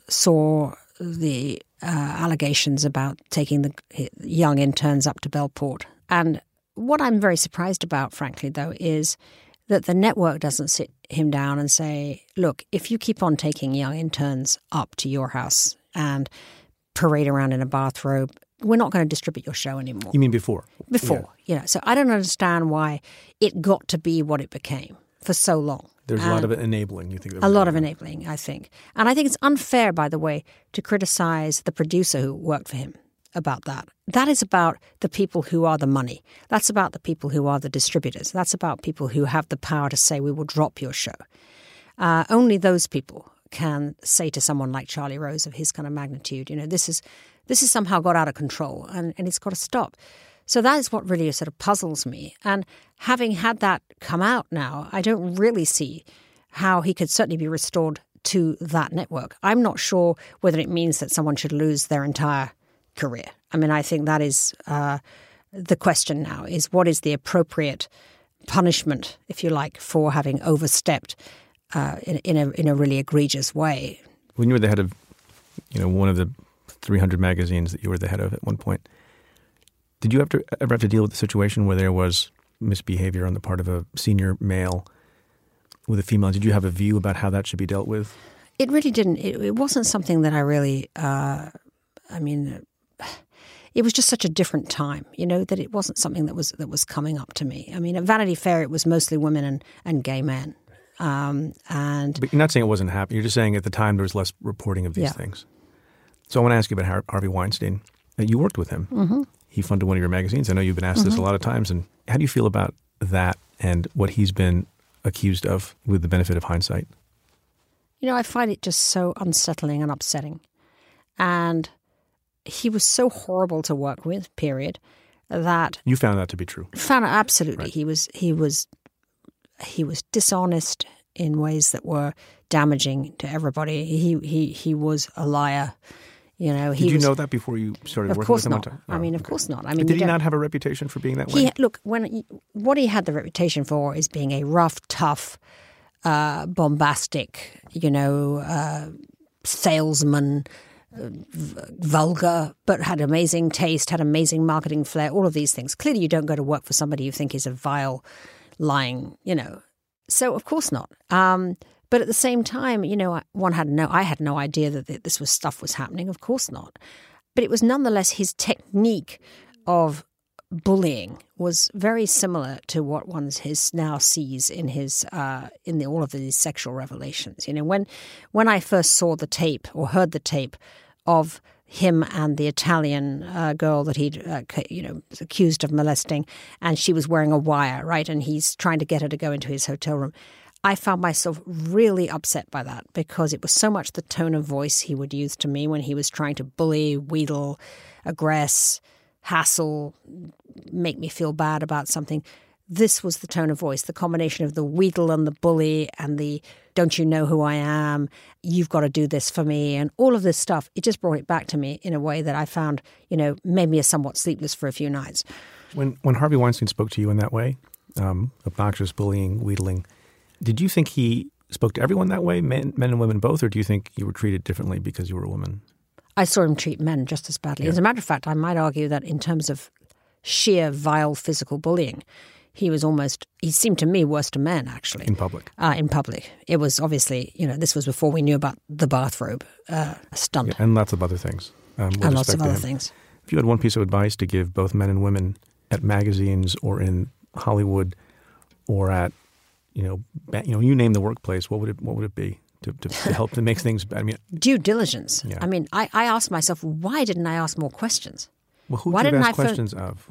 E: saw the uh, allegations about taking the young interns up to Bellport. And what I'm very surprised about, frankly, though, is that the network doesn't sit him down and say, look, if you keep on taking young interns up to your house and parade around in a bathrobe, we're not going to distribute your show anymore.
D: You mean before?
E: Before, yeah. you know. So I don't understand why it got to be what it became for so long.
D: There's and a lot of enabling, you think?
E: A lot of enabling, I think. And I think it's unfair, by the way, to criticize the producer who worked for him about that. That is about the people who are the money. That's about the people who are the distributors. That's about people who have the power to say, we will drop your show. Uh, only those people can say to someone like Charlie Rose of his kind of magnitude, you know, this is this has somehow got out of control and, and it's got to stop. So that is what really sort of puzzles me. And having had that come out now, I don't really see how he could certainly be restored to that network. I'm not sure whether it means that someone should lose their entire career. I mean, I think that is uh, the question now: is what is the appropriate punishment, if you like, for having overstepped uh, in, in a in a really egregious way?
D: When you were the head of, you know, one of the 300 magazines that you were the head of at one point, did you ever, ever have to deal with the situation where there was misbehavior on the part of a senior male with a female? Did you have a view about how that should be dealt with?
E: It really didn't. It, it wasn't something that I really. Uh, I mean, it was just such a different time, you know, that it wasn't something that was that was coming up to me. I mean, at Vanity Fair, it was mostly women and and gay men. Um, and
D: but you're not saying it wasn't happening. You're just saying at the time there was less reporting of these yeah. things. So I want to ask you about Harvey Weinstein. Uh, you worked with him.
E: Mm-hmm
D: he funded one of your magazines. I know you've been asked mm-hmm. this a mm-hmm. lot of times. And how do you feel about that and what he's been accused of with the benefit of hindsight?
E: You know, I find it just so unsettling and upsetting. And he was so horrible to work with, period, that
D: You found that to be true.
E: Found absolutely. Right. He was he was he was dishonest in ways that were damaging to everybody. He he he was a liar. You know,
D: he did you was, know that before you started
E: of
D: working
E: course
D: with
E: him? Not. I mean, of course not. I mean,
D: did he not have a reputation for being that way?
E: He, look, when what he had the reputation for is being a rough, tough, uh, bombastic, you know, uh, salesman, vulgar, but had amazing taste, had amazing marketing flair. All of these things. Clearly, you don't go to work for somebody you think is a vile, lying, you know. So, of course not. Um, But at the same time, you know, one had no, I had no idea that this was stuff was happening. Of course not. But it was nonetheless his technique of bullying was very similar to what one his now sees in his uh, in the, all of these sexual revelations. You know, when when I first saw the tape or heard the tape of him and the Italian uh, girl that he'd, uh, you know, accused of molesting, and she was wearing a wire, right? And he's trying to get her to go into his hotel room. I found myself really upset by that because it was so much the tone of voice he would use to me when he was trying to bully, wheedle, aggress, hassle, make me feel bad about something. This was the tone of voice, the combination of the wheedle and the bully and the don't you know who I am? You've got to do this for me, and all of this stuff. It just brought it back to me in a way that I found, you know, made me somewhat sleepless for a few nights.
D: When when Harvey Weinstein spoke to you in that way, um, obnoxious bullying, wheedling, did you think he spoke to everyone that way, men, men and women both, or do you think you were treated differently because you were a woman?
E: I saw him treat men just as badly. Yeah. As a matter of fact, I might argue that in terms of sheer vile physical bullying, he was almost he seemed to me worse to men actually.
D: In public.
E: Uh, in public. It was obviously you know this was before we knew about the bathrobe uh, stunt.
D: Yeah, and lots of other things
E: um, and lots of other things.
D: If you had one piece of advice to give both men and women at magazines or in hollywood or at you know you know you name the workplace what would it what would it be to, to, to help to make things I mean
E: due diligence. Yeah. I mean I, I asked myself why didn't I ask more questions?
D: Well who why did you ask questions phone- of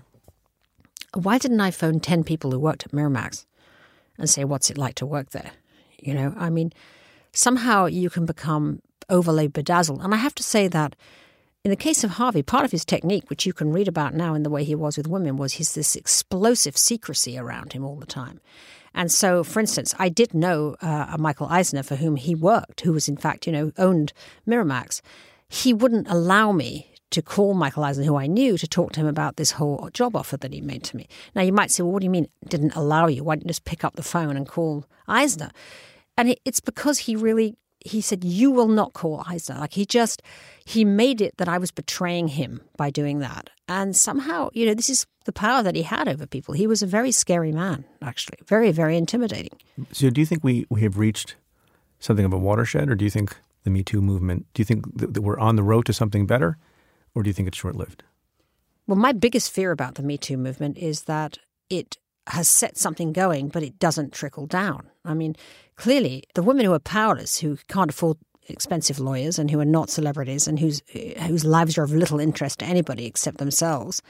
E: why didn't I phone 10 people who worked at Miramax and say, what's it like to work there? You know, I mean, somehow you can become overly bedazzled. And I have to say that in the case of Harvey, part of his technique, which you can read about now in the way he was with women, was his this explosive secrecy around him all the time. And so, for instance, I did know uh, Michael Eisner, for whom he worked, who was in fact, you know, owned Miramax. He wouldn't allow me to call Michael Eisner, who I knew, to talk to him about this whole job offer that he made to me. Now, you might say, well, what do you mean didn't allow you? Why didn't you just pick up the phone and call Eisner? And it's because he really, he said, you will not call Eisner. Like he just, he made it that I was betraying him by doing that. And somehow, you know, this is the power that he had over people. He was a very scary man, actually, very, very intimidating.
D: So do you think we, we have reached something of a watershed, or do you think the Me Too movement, do you think that we're on the road to something better? Or do you think it's short lived?
E: Well, my biggest fear about the Me Too movement is that it has set something going, but it doesn't trickle down. I mean, clearly, the women who are powerless, who can't afford expensive lawyers and who are not celebrities and whose whose lives are of little interest to anybody except themselves,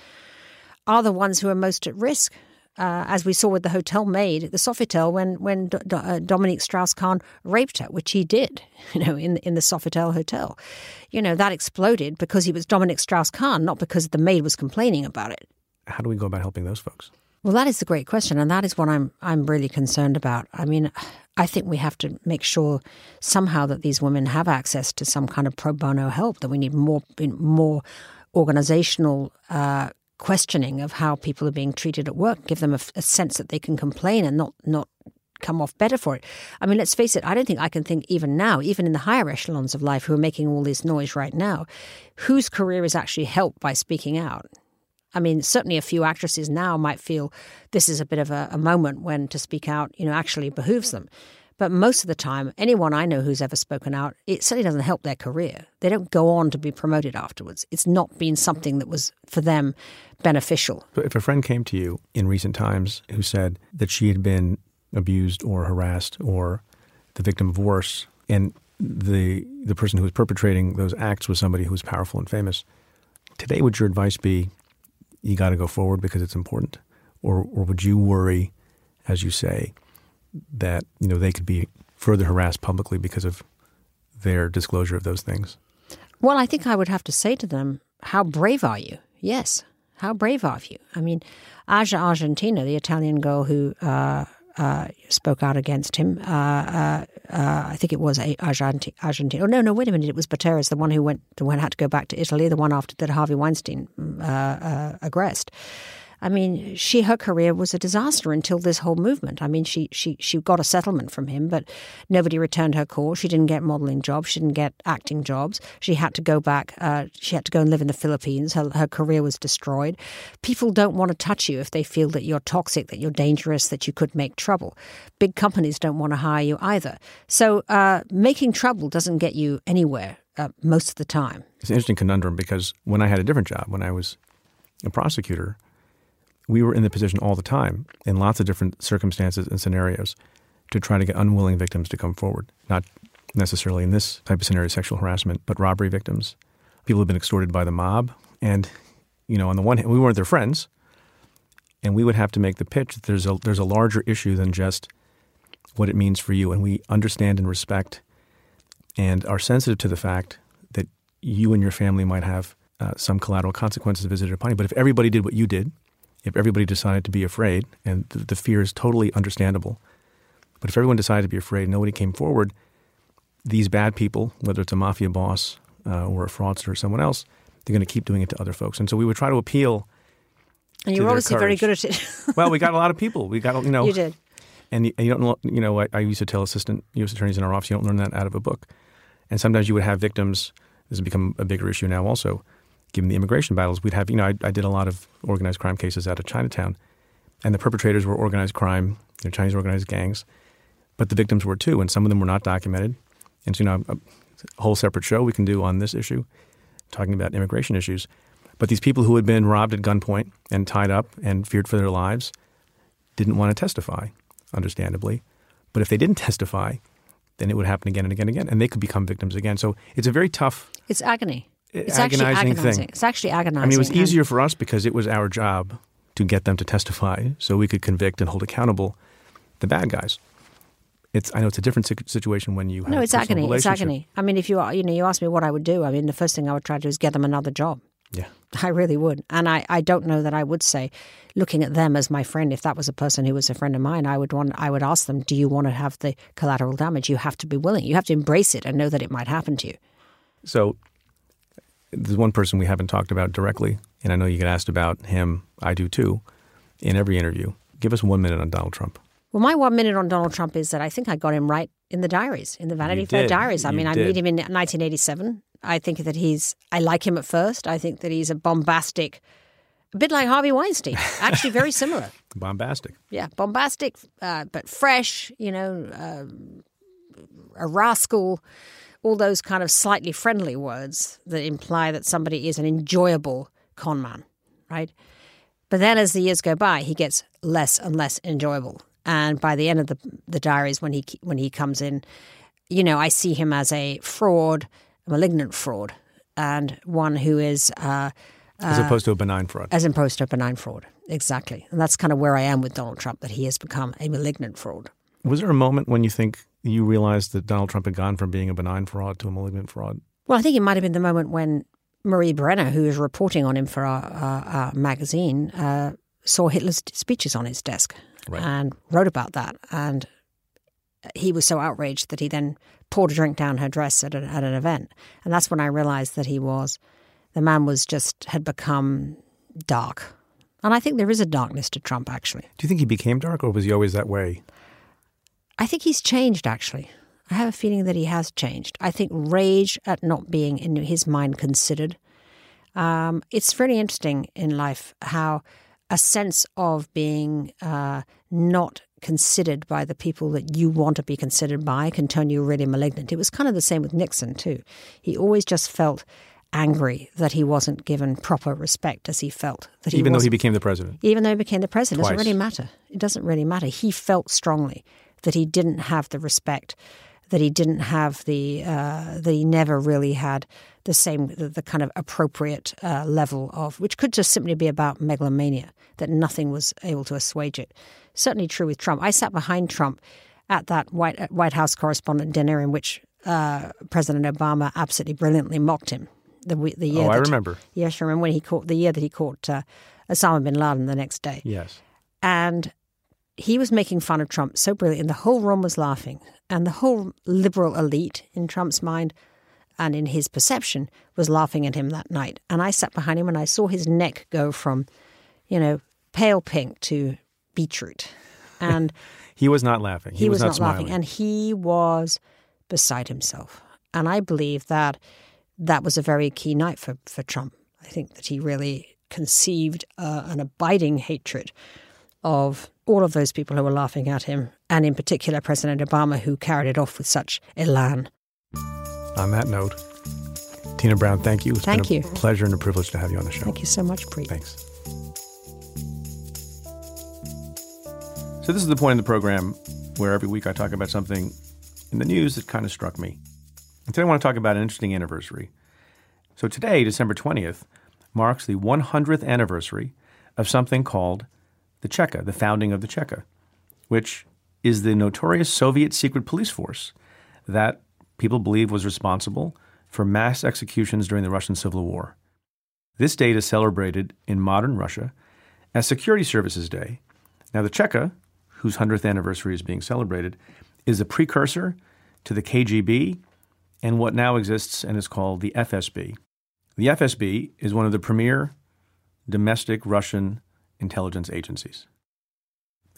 E: are the ones who are most at risk uh, as we saw with the hotel maid, the Sofitel, when when D- D- uh, Dominique Strauss-Kahn raped her, which he did, you know, in in the Sofitel hotel, you know, that exploded because he was Dominique Strauss-Kahn, not because the maid was complaining about it.
D: How do we go about helping those folks?
E: Well, that is a great question, and that is what I'm I'm really concerned about. I mean, I think we have to make sure somehow that these women have access to some kind of pro bono help. That we need more more organizational uh, questioning of how people are being treated at work, give them a, a sense that they can complain and not not come off better for it. I mean, let's face it, I don't think I can think even now, even in the higher echelons of life who are making all this noise right now, whose career is actually helped by speaking out. I mean, certainly a few actresses now might feel this is a bit of a, a moment when to speak out, you know, actually behooves them. But most of the time, anyone I know who's ever spoken out, it certainly doesn't help their career. They don't go on to be promoted afterwards. It's not been something that was for them beneficial.
D: But if a friend came to you in recent times who said that she had been abused or harassed or the victim of worse, and the the person who was perpetrating those acts was somebody who was powerful and famous, today would your advice be you got to go forward because it's important, or or would you worry, as you say, that you know they could be further harassed publicly because of their disclosure of those things?
E: Well, I think I would have to say to them, "How brave are you?" Yes, how brave are you? I mean, Asia Argento, the Italian girl who uh, uh, spoke out against him. Uh, uh, uh I think it was Argento. Argento. Oh no, no, wait a minute. It was Bateras, the one who went, the had to go back to Italy, the one after that Harvey Weinstein uh, aggressed. I mean, she her career was a disaster until this whole movement. I mean, she she she got a settlement from him, but nobody returned her call. She didn't get modeling jobs. She didn't get acting jobs. She had to go back. Uh, she had to go and live in the Philippines. Her her career was destroyed. People don't want to touch you if they feel that you're toxic, that you're dangerous, that you could make trouble. Big companies don't want to hire you either. So uh, making trouble doesn't get you anywhere uh, most of the time.
D: It's an interesting conundrum because when I had a different job, when I was a prosecutor we were in the position all the time in lots of different circumstances and scenarios to try to get unwilling victims to come forward. Not necessarily in this type of scenario, sexual harassment, but robbery victims, people who've been extorted by the mob. And, you know, on the one hand, we weren't their friends. And we would have to make the pitch that there's a, there's a larger issue than just what it means for you. And we understand and respect and are sensitive to the fact that you and your family might have uh, some collateral consequences visited upon you. But if everybody did what you did, if everybody decided to be afraid, and the, the fear is totally understandable, but if everyone decided to be afraid, and nobody came forward, these bad people, whether it's a mafia boss uh, or a fraudster or someone else, they're going to keep doing it to other folks. And so we would try to appeal.
E: And you were obviously very good at it.
D: well, we got a lot of people. We got, you know.
E: You did.
D: And you, and you don't, you know, I, I, used to tell assistant U.S. attorneys in our office, you don't learn that out of a book. And sometimes you would have victims. This has become a bigger issue now, also given the immigration battles, we'd have, you know, I, I, did a lot of organized crime cases out of Chinatown, and the perpetrators were organized crime, you know, Chinese organized gangs, but the victims were too, and some of them were not documented. And so, you know, a whole separate show we can do on this issue, talking about immigration issues. But these people who had been robbed at gunpoint and tied up and feared for their lives didn't want to testify, understandably. But if they didn't testify, then it would happen again and again and again, and they could become victims again. So it's a very tough.
E: It's agony it's
D: agonizing,
E: actually agonizing
D: thing.
E: It's actually agonizing.
D: I mean, it was easier for us because it was our job to get them to testify, so we could convict and hold accountable the bad guys. It's I know it's a different situation when you have
E: no, it's agony.
D: It's
E: agony. I mean, if you are, you know you ask me what I would do, I mean, the first thing I would try to do is get them another job.
D: Yeah,
E: I really would, and I, I don't know that I would say, looking at them as my friend, if that was a person who was a friend of mine, I would want I would ask them, do you want to have the collateral damage? You have to be willing. You have to embrace it and know that it might happen to you.
D: So there's one person we haven't talked about directly, and I know you get asked about him. I do too, in every interview. Give us one minute on Donald Trump.
E: Well, my one minute on Donald Trump is that I think I got him right in the diaries, in the Vanity Fair diaries. I
D: You
E: mean, I
D: did.
E: meet him in 1987. I think that he's, I like him at first. I think that he's a bombastic, a bit like Harvey Weinstein, actually very similar.
D: Bombastic.
E: Yeah, bombastic, uh, but fresh, you know, uh, a rascal, all those kind of slightly friendly words that imply that somebody is an enjoyable con man, right? But then as the years go by, he gets less and less enjoyable. And by the end of the, the diaries, when he when he comes in, you know, I see him as a fraud, a malignant fraud, and one who is uh,
D: As opposed to a benign fraud.
E: as opposed to a benign fraud. Exactly. And that's kind of where I am with Donald Trump, that he has become a malignant fraud.
D: Was there a moment when you think you realized that Donald Trump had gone from being a benign fraud to a malignant fraud?
E: Well, I think it might have been the moment when Marie Brenner, who was reporting on him for our, our, our magazine, uh, saw Hitler's speeches on his desk
D: Right.
E: and wrote about that. And he was so outraged that he then poured a drink down her dress at, a, at an event. And that's when I realized that he was, the man was just, had become dark. And I think there is a darkness to Trump, actually.
D: Do you think he became dark, or was he always that way?
E: I think he's changed, actually. I have a feeling that he has changed. I think rage at not being, in his mind, considered. Um, it's really interesting in life how a sense of being uh, not considered by the people that you want to be considered by can turn you really malignant. It was kind of the same with Nixon, too. He always just felt angry that he wasn't given proper respect as he felt that he
D: Even though he became the president.
E: even though he became the president, it doesn't really matter. It doesn't really matter. He felt strongly that he didn't have the respect, that he didn't have the, uh, that he never really had the same, the, the kind of appropriate uh, level of, which could just simply be about megalomania, that nothing was able to assuage it. Certainly true with Trump. I sat behind Trump at that White, uh, White House correspondent dinner in which uh, President Obama absolutely brilliantly mocked him. The, the year
D: Oh, I remember.
E: Yes, I remember when he caught the year that he caught uh, Osama bin Laden the next day,
D: Yes.
E: and he was making fun of Trump so brilliant, and the whole room was laughing, and the whole liberal elite in Trump's mind and in his perception was laughing at him that night. And I sat behind him, and I saw his neck go from, you know, pale pink to beetroot. And
D: he was not laughing.
E: He, he was,
D: was,
E: not,
D: not
E: laughing. And he was beside himself. And I believe that that was a very key night for, for Trump. I think that he really conceived uh, an abiding hatred of all of those people who were laughing at him, and in particular President Obama, who carried it off with such elan.
D: On that note, Tina Brown, thank you. It's
E: thank
D: been
E: a
D: you. pleasure and a privilege to have you on the show.
E: Thank you so much, Preet.
D: Thanks. So, this is the point in the program where every week I talk about something in the news that kind of struck me. And today I want to talk about an interesting anniversary. So, today, December 20th, marks the 100th anniversary of something called the Cheka, the founding of the Cheka, which is the notorious Soviet secret police force that people believe was responsible for mass executions during the Russian Civil War. This date is celebrated in modern Russia as Security Services Day. Now, the Cheka, whose 100th anniversary is being celebrated, is a precursor to the KGB and what now exists and is called the FSB. The FSB is one of the premier domestic Russian intelligence agencies.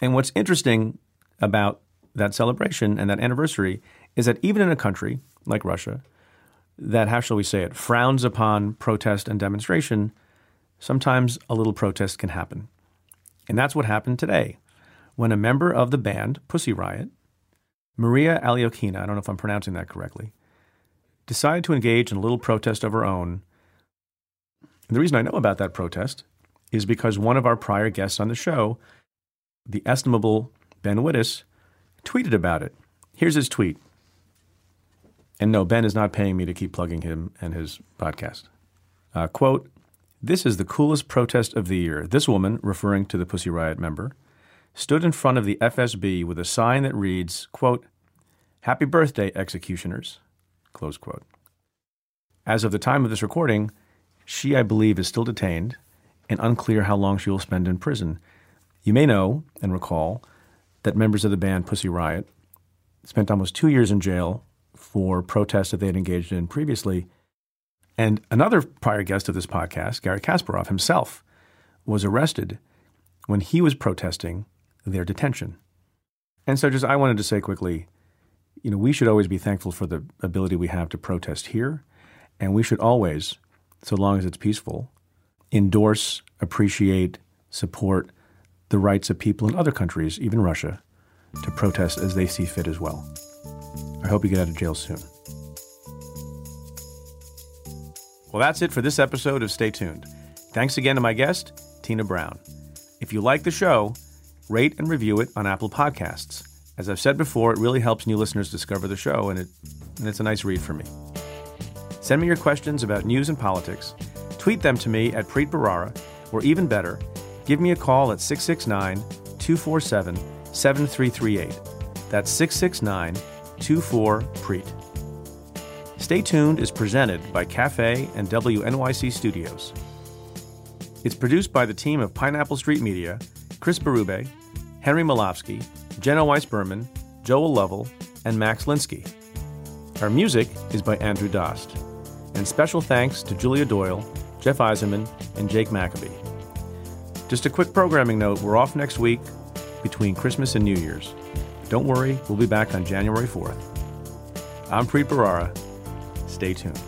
D: And what's interesting about that celebration and that anniversary is that even in a country like Russia, that, how shall we say it, frowns upon protest and demonstration, sometimes a little protest can happen. And that's what happened today when a member of the band Pussy Riot, Maria Alyokhina, I don't know if I'm pronouncing that correctly, decided to engage in a little protest of her own. And the reason I know about that protest is because one of our prior guests on the show, the estimable Ben Wittes, tweeted about it. Here's his tweet. And no, Ben is not paying me to keep plugging him and his podcast. Uh, quote, this is the coolest protest of the year. This woman, referring to the Pussy Riot member, stood in front of the FSB with a sign that reads, quote, Happy birthday, executioners, close quote. As of the time of this recording, she, I believe, is still detained and unclear how long she will spend in prison. You may know and recall that members of the band Pussy Riot spent almost two years in jail for protests that they had engaged in previously. And another prior guest of this podcast, Garry Kasparov himself, was arrested when he was protesting their detention. And so, just I wanted to say quickly, you know, we should always be thankful for the ability we have to protest here, and we should always, so long as it's peaceful, endorse, appreciate, support the rights of people in other countries, even Russia, to protest as they see fit as well. I hope you get out of jail soon. Well, that's it for this episode of Stay Tuned. Thanks again to my guest, Tina Brown. If you like the show, rate and review it on Apple Podcasts. As I've said before, it really helps new listeners discover the show, and, it, and it's a nice read for me. Send me your questions about news and politics Tweet them to me at Preet Bharara, or even better, give me a call at 669 247 7338. That's 669 24 Preet. Stay tuned is presented by Cafe and WNYC Studios. It's produced by the team of Pineapple Street Media, Chris Berube, Henry Molofsky, Jenna Weiss Berman, Joel Lovell, and Max Linsky. Our music is by Andrew Dost. And special thanks to Julia Doyle Jeff Eisenman, and Jake Maccabee. Just a quick programming note we're off next week between Christmas and New Year's. Don't worry, we'll be back on January 4th. I'm Preet Bharara. Stay tuned.